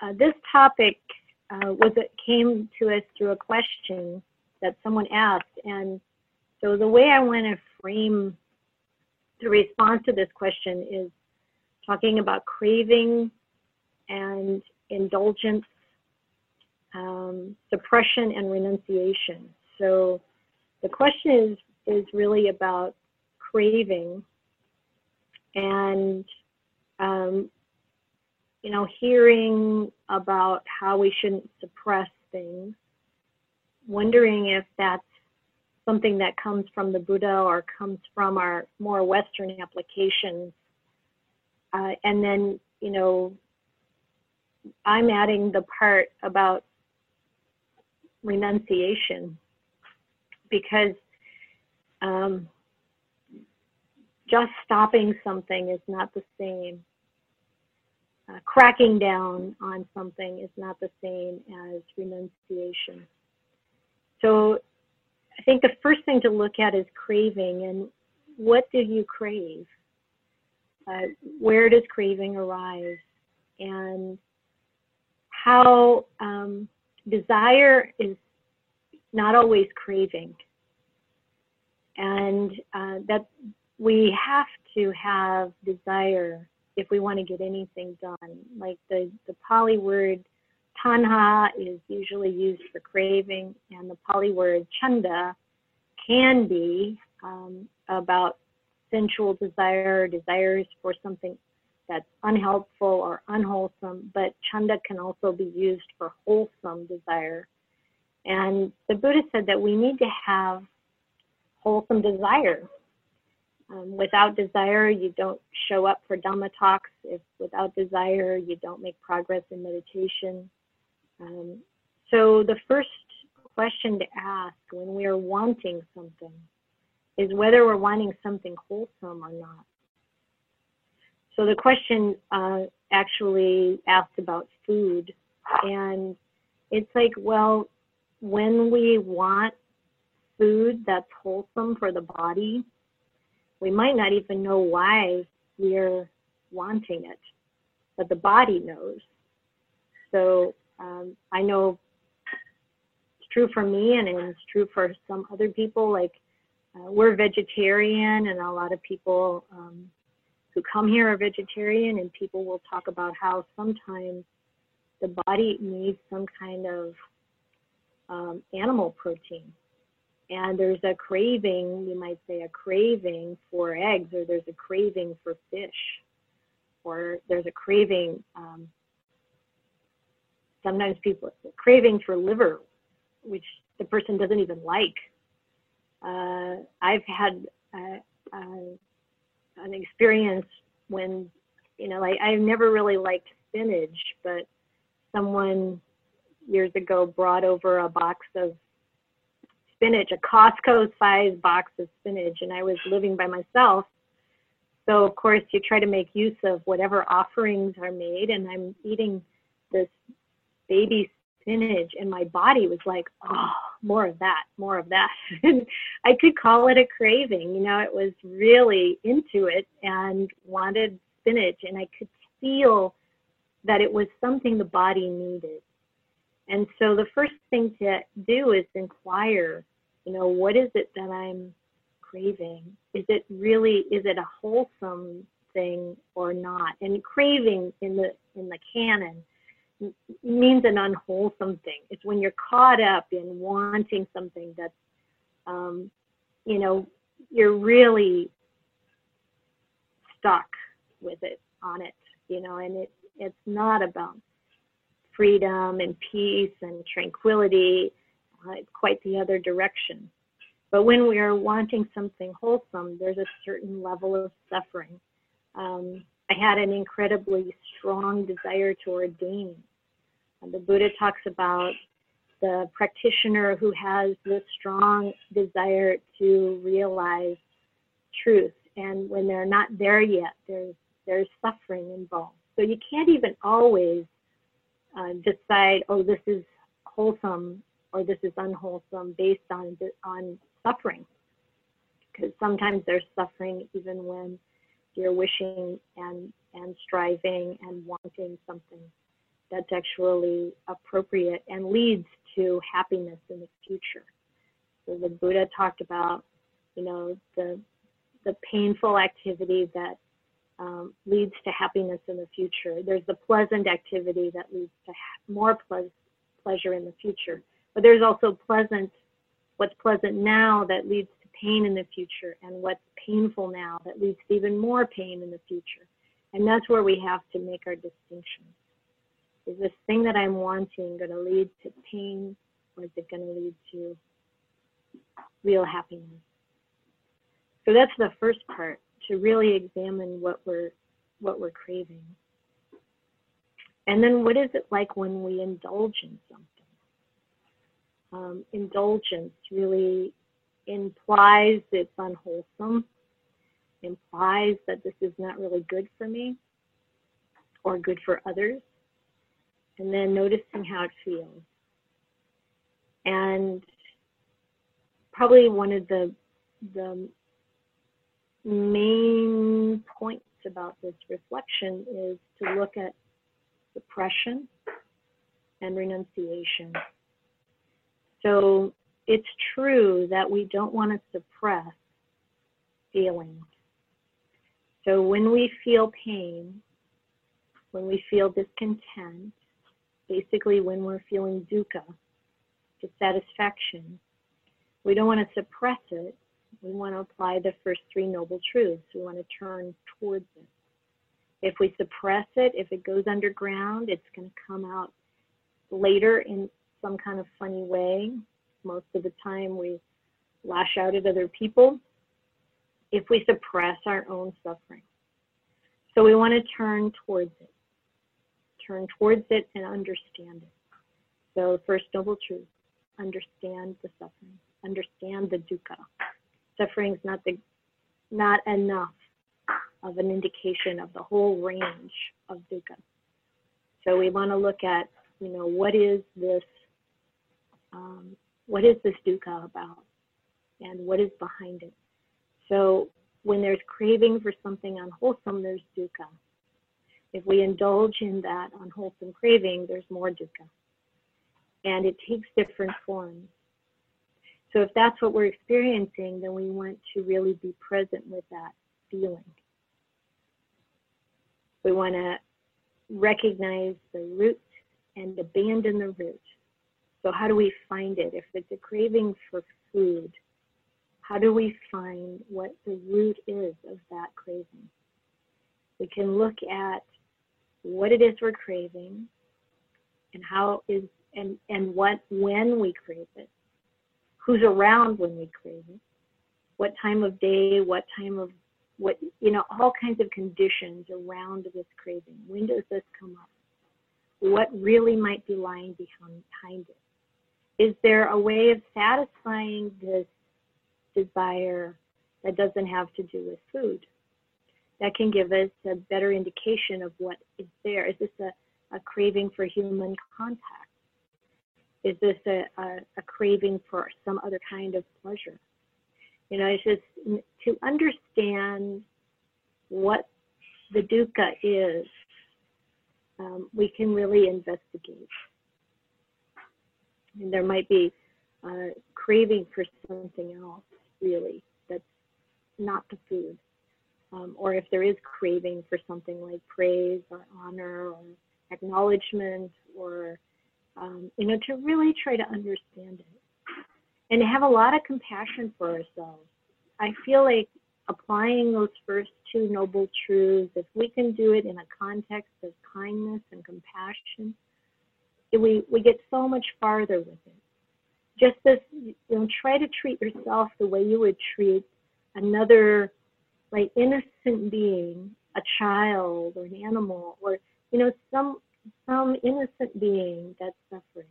uh, this topic uh, was it came to us through a question that someone asked, and so the way I want to frame the response to this question is talking about craving and indulgence, um, suppression and renunciation. So the question is is really about craving and um, you know hearing about how we shouldn't suppress things wondering if that's something that comes from the buddha or comes from our more western applications uh, and then you know i'm adding the part about renunciation because um, just stopping something is not the same. Uh, cracking down on something is not the same as renunciation. So I think the first thing to look at is craving and what do you crave? Uh, where does craving arise? And how um, desire is not always craving. And uh, that we have to have desire if we want to get anything done. Like the, the Pali word tanha is usually used for craving, and the Pali word chanda can be um, about sensual desire, desires for something that's unhelpful or unwholesome, but chanda can also be used for wholesome desire. And the Buddha said that we need to have wholesome desire. Um, without desire, you don't show up for Dhamma talks. If without desire, you don't make progress in meditation. Um, so the first question to ask when we are wanting something is whether we're wanting something wholesome or not. So the question uh, actually asked about food, and it's like, well, when we want food that's wholesome for the body, we might not even know why we're wanting it, but the body knows. So um, I know it's true for me and it's true for some other people. Like uh, we're vegetarian, and a lot of people um, who come here are vegetarian, and people will talk about how sometimes the body needs some kind of um, animal protein. And there's a craving, you might say, a craving for eggs, or there's a craving for fish, or there's a craving. Um, sometimes people craving for liver, which the person doesn't even like. Uh, I've had uh, uh, an experience when, you know, like I've never really liked spinach, but someone years ago brought over a box of spinach, a Costco sized box of spinach, and I was living by myself. So, of course, you try to make use of whatever offerings are made, and I'm eating this baby spinach, and my body was like, oh, more of that, more of that. and I could call it a craving. You know, it was really into it and wanted spinach, and I could feel that it was something the body needed. And so the first thing to do is inquire, you know, what is it that I'm craving? Is it really is it a wholesome thing or not? And craving in the in the canon means an unwholesome thing. It's when you're caught up in wanting something that's um, you know, you're really stuck with it on it, you know, and it it's not about freedom and peace and tranquility. Uh, it's quite the other direction. But when we are wanting something wholesome, there's a certain level of suffering. Um, I had an incredibly strong desire to ordain. And the Buddha talks about the practitioner who has this strong desire to realize truth. And when they're not there yet, there's, there's suffering involved. So you can't even always uh, decide, oh, this is wholesome or this is unwholesome based on on suffering. Because sometimes there's suffering even when you're wishing and and striving and wanting something that's actually appropriate and leads to happiness in the future. So the Buddha talked about, you know, the the painful activity that um, leads to happiness in the future. There's the pleasant activity that leads to more ple- pleasure in the future. But there's also pleasant, what's pleasant now that leads to pain in the future, and what's painful now that leads to even more pain in the future. And that's where we have to make our distinctions. Is this thing that I'm wanting going to lead to pain, or is it going to lead to real happiness? So that's the first part to really examine what we're what we're craving. And then what is it like when we indulge in something? Um, indulgence really implies it's unwholesome, implies that this is not really good for me or good for others, and then noticing how it feels. And probably one of the the main points about this reflection is to look at suppression and renunciation. So it's true that we don't want to suppress feelings. So when we feel pain, when we feel discontent, basically when we're feeling dukkha, dissatisfaction, we don't want to suppress it we want to apply the first three noble truths. We want to turn towards it. If we suppress it, if it goes underground, it's going to come out later in some kind of funny way. Most of the time, we lash out at other people if we suppress our own suffering. So we want to turn towards it, turn towards it and understand it. So, first noble truth understand the suffering, understand the dukkha suffering is not the not enough of an indication of the whole range of dukkha. So we want to look at, you know, what is this, um, what is this dukkha about, and what is behind it. So when there's craving for something unwholesome, there's dukkha. If we indulge in that unwholesome craving, there's more dukkha. And it takes different forms. So if that's what we're experiencing, then we want to really be present with that feeling. We want to recognize the root and abandon the root. So how do we find it? If it's a craving for food, how do we find what the root is of that craving? We can look at what it is we're craving and how is and and what when we crave it who's around when we crave it, what time of day, what time of what you know, all kinds of conditions around this craving. When does this come up? What really might be lying behind, behind it? Is there a way of satisfying this desire that doesn't have to do with food? That can give us a better indication of what is there. Is this a, a craving for human contact? Is this a, a, a craving for some other kind of pleasure? You know, it's just to understand what the dukkha is, um, we can really investigate. And there might be a craving for something else, really, that's not the food. Um, or if there is craving for something like praise or honor or acknowledgement or um, you know, to really try to understand it and have a lot of compassion for ourselves. I feel like applying those first two noble truths, if we can do it in a context of kindness and compassion, we, we get so much farther with it. Just this, you know, try to treat yourself the way you would treat another, like, innocent being, a child or an animal, or, you know, some some innocent being that's suffering.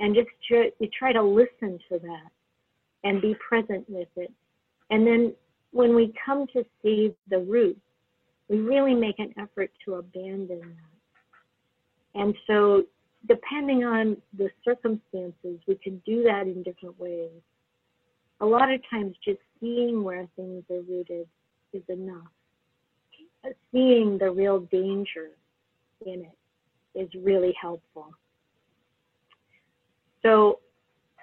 And just try, you try to listen to that and be present with it. And then when we come to see the root, we really make an effort to abandon that. And so, depending on the circumstances, we can do that in different ways. A lot of times, just seeing where things are rooted is enough. Seeing the real danger in it is really helpful. So,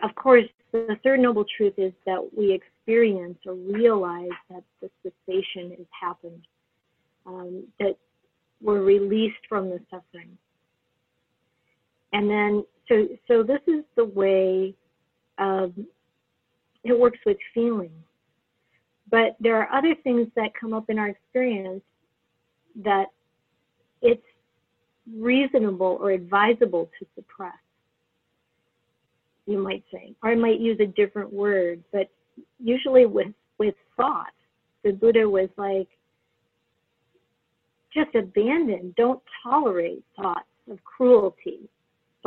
of course, the third noble truth is that we experience or realize that the cessation has happened, um, that we're released from the suffering. And then, so, so this is the way um, it works with feeling. But there are other things that come up in our experience that it's reasonable or advisable to suppress you might say, or I might use a different word, but usually with with thought, the Buddha was like, just abandon, don't tolerate thoughts of cruelty,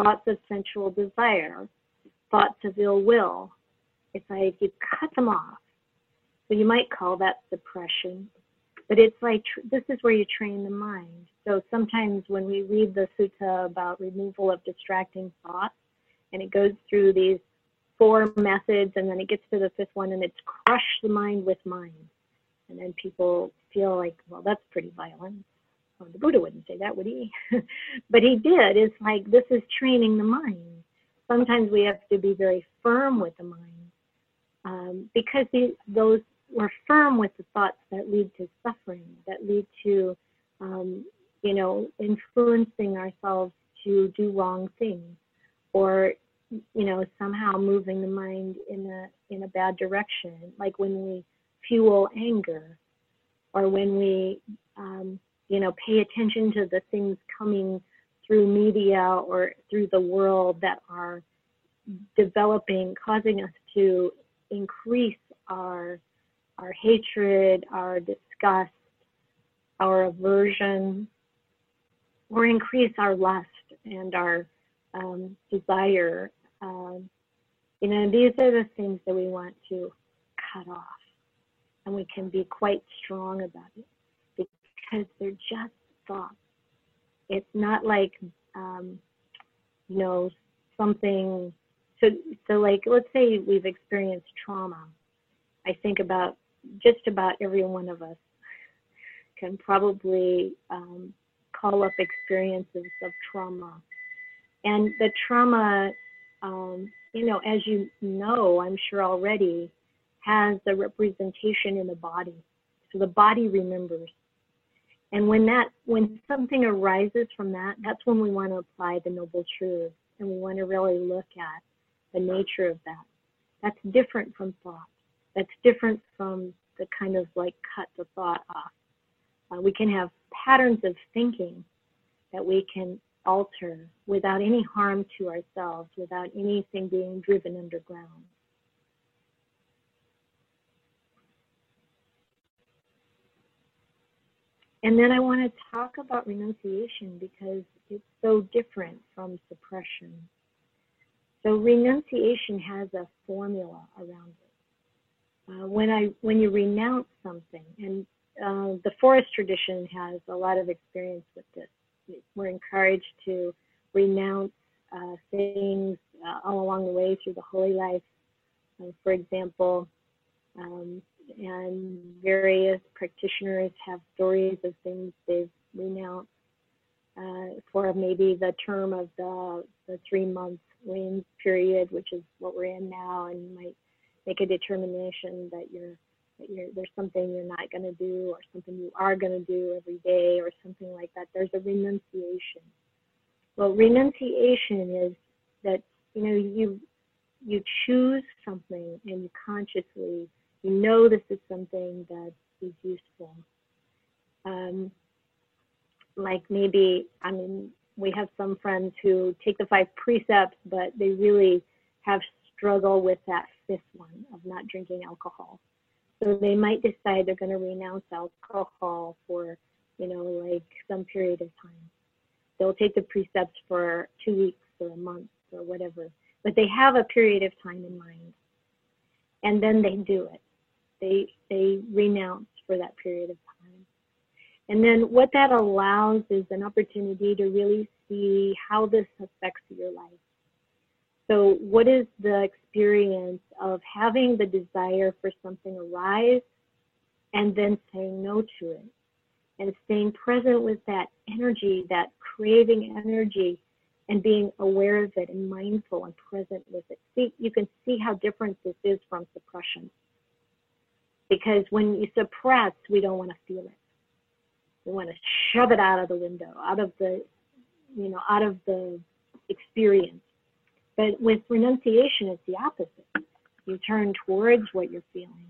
thoughts of sensual desire, thoughts of ill will. It's like you cut them off. So you might call that suppression, but it's like this is where you train the mind. So sometimes when we read the sutta about removal of distracting thoughts, and it goes through these four methods and then it gets to the fifth one and it's crush the mind with mind and then people feel like well that's pretty violent well, the buddha wouldn't say that would he? But he did. It's like this is training the mind. Sometimes we have to be very firm with the mind um, because the, those we're firm with the thoughts that lead to suffering that lead to um, you know influencing ourselves to do wrong things or you know somehow moving the mind in a in a bad direction. Like when we fuel anger or when we um, you know pay attention to the things coming through media or through the world that are developing causing us to increase our our hatred our disgust our aversion or increase our lust and our um, desire um, you know, these are the things that we want to cut off. And we can be quite strong about it because they're just thoughts. It's not like, um, you know, something. So, so like, let's say we've experienced trauma. I think about just about every one of us can probably um, call up experiences of trauma. And the trauma um, you know, as you know, I'm sure already, has a representation in the body. So the body remembers. And when that, when something arises from that, that's when we want to apply the noble truth, and we want to really look at the nature of that. That's different from thought. That's different from the kind of like cut the thought off. Uh, we can have patterns of thinking that we can alter without any harm to ourselves, without anything being driven underground. And then I want to talk about renunciation because it's so different from suppression. So renunciation has a formula around it. Uh, when I when you renounce something, and uh, the forest tradition has a lot of experience with this we're encouraged to renounce uh, things uh, all along the way through the holy life. Uh, for example, um, and various practitioners have stories of things they've renounced uh, for maybe the term of the, the three month rain period, which is what we're in now, and you might make a determination that you're that you're there's something you're not going to do or something you are going to do every day or something like that. There's a renunciation. Well, renunciation is that you know you you choose something and you consciously you know this is something that is useful. Um, like maybe I mean we have some friends who take the five precepts, but they really have struggle with that fifth one of not drinking alcohol. So they might decide they're going to renounce alcohol for, you know, like some period of time. They'll take the precepts for two weeks or a month or whatever, but they have a period of time in mind, and then they do it. They they renounce for that period of time, and then what that allows is an opportunity to really see how this affects your life so, what is the experience of having the desire for something arise and then saying no to it? and staying present with that energy, that craving energy, and being aware of it and mindful and present with it. See, you can see how different this is from suppression. Because when you suppress, we don't want to feel it. We want to shove it out of the window, out of the, you know, out of the experience. But with renunciation, it's the opposite. You turn towards what you're feeling.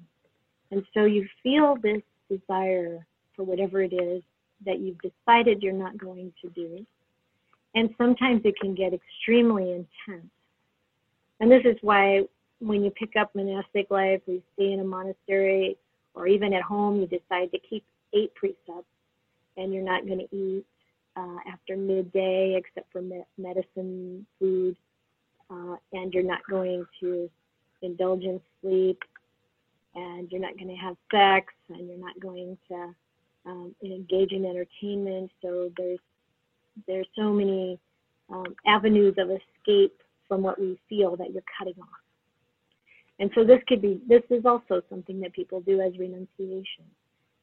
And so you feel this desire for whatever it is that you've decided you're not going to do. And sometimes it can get extremely intense. And this is why when you pick up monastic life, you stay in a monastery, or even at home, you decide to keep eight precepts and you're not going to eat uh, after midday except for me- medicine, food, uh, and you're not going to indulge in sleep, and you're not going to have sex, and you're not going to um, engage in entertainment. So there's there's so many um, avenues of escape from what we feel that you're cutting off. And so this could be this is also something that people do as renunciation.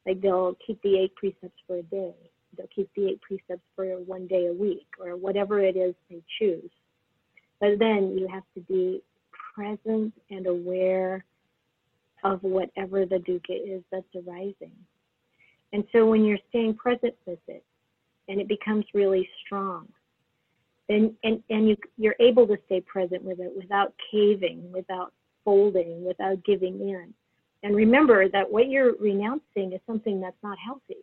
Like they'll keep the eight precepts for a day. They'll keep the eight precepts for one day a week or whatever it is they choose. But then you have to be present and aware of whatever the dukkha is that's arising. And so when you're staying present with it and it becomes really strong, then and, and you you're able to stay present with it without caving, without folding, without giving in. And remember that what you're renouncing is something that's not healthy.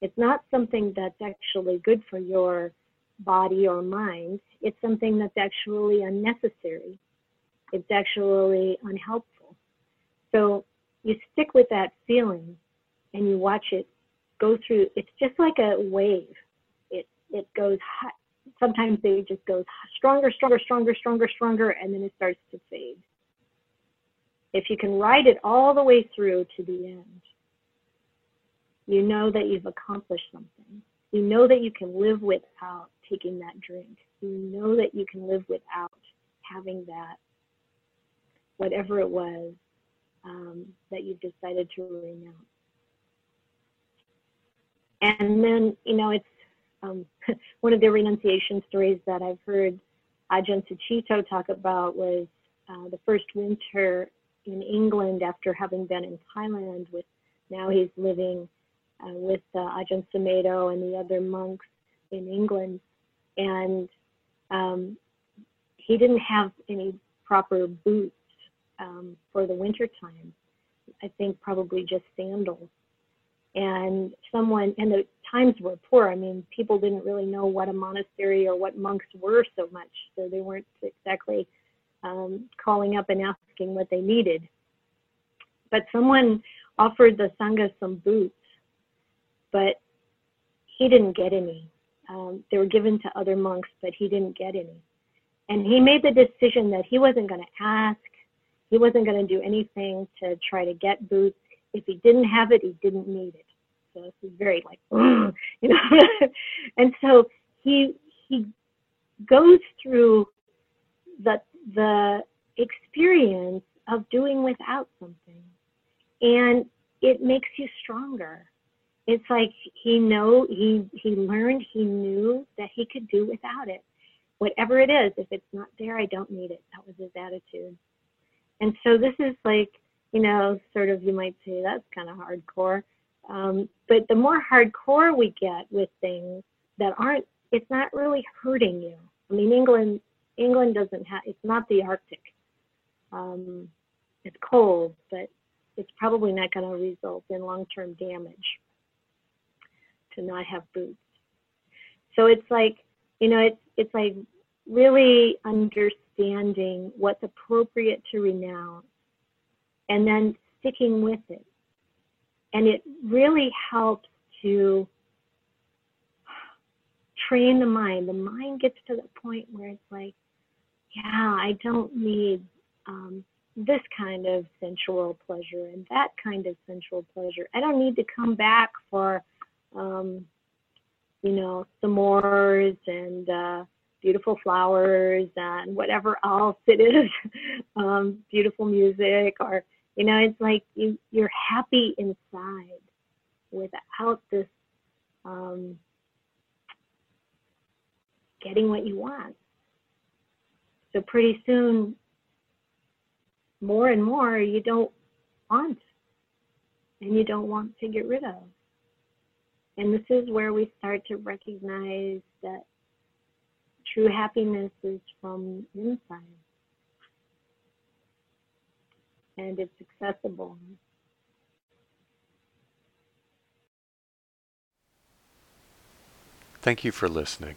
It's not something that's actually good for your body or mind. It's something that's actually unnecessary. It's actually unhelpful. So you stick with that feeling and you watch it go through. It's just like a wave. It it goes. Sometimes it just goes stronger, stronger, stronger, stronger, stronger, and then it starts to fade. If you can ride it all the way through to the end, you know that you've accomplished something. You know that you can live without taking that drink. You know that you can live without having that, whatever it was um, that you've decided to renounce. And then, you know, it's um, one of the renunciation stories that I've heard Ajahn Sucitto talk about was uh, the first winter in England after having been in Thailand with now he's living uh, with uh, Ajahn Sumedho and the other monks in England. And um, he didn't have any proper boots um, for the winter time. I think probably just sandals. And someone and the times were poor. I mean people didn't really know what a monastery or what monks were so much. So they weren't exactly um, calling up and asking what they needed. But someone offered the sangha some boots but he didn't get any. Um, they were given to other monks but he didn't get any. And he made the decision that he wasn't going to ask. He wasn't going to do anything to try to get boots. If he didn't have it, he didn't need it. So this is very like, you know. and so he he goes through the the experience of doing without something, and it makes you stronger. It's like he know he he learned he knew that he could do without it, whatever it is. If it's not there, I don't need it. That was his attitude. And so this is like you know, sort of you might say that's kind of hardcore. Um, but the more hardcore we get with things that aren't, it's not really hurting you. I mean, England, England doesn't have, it's not the Arctic. Um, it's cold, but it's probably not going to result in long-term damage to not have boots. So it's like, you know, it's it's like really understanding what's appropriate to renounce and then sticking with it. And it really helps to train the mind. The mind gets to the point where it's like, yeah, I don't need um, this kind of sensual pleasure and that kind of sensual pleasure. I don't need to come back for, um, you know, s'mores and uh, beautiful flowers and whatever else it is, um, beautiful music or you know, it's like you you're happy inside without this um, getting what you want. So pretty soon, more and more you don't want and you don't want to get rid of. And this is where we start to recognize that true happiness is from inside. And it's accessible. Thank you for listening.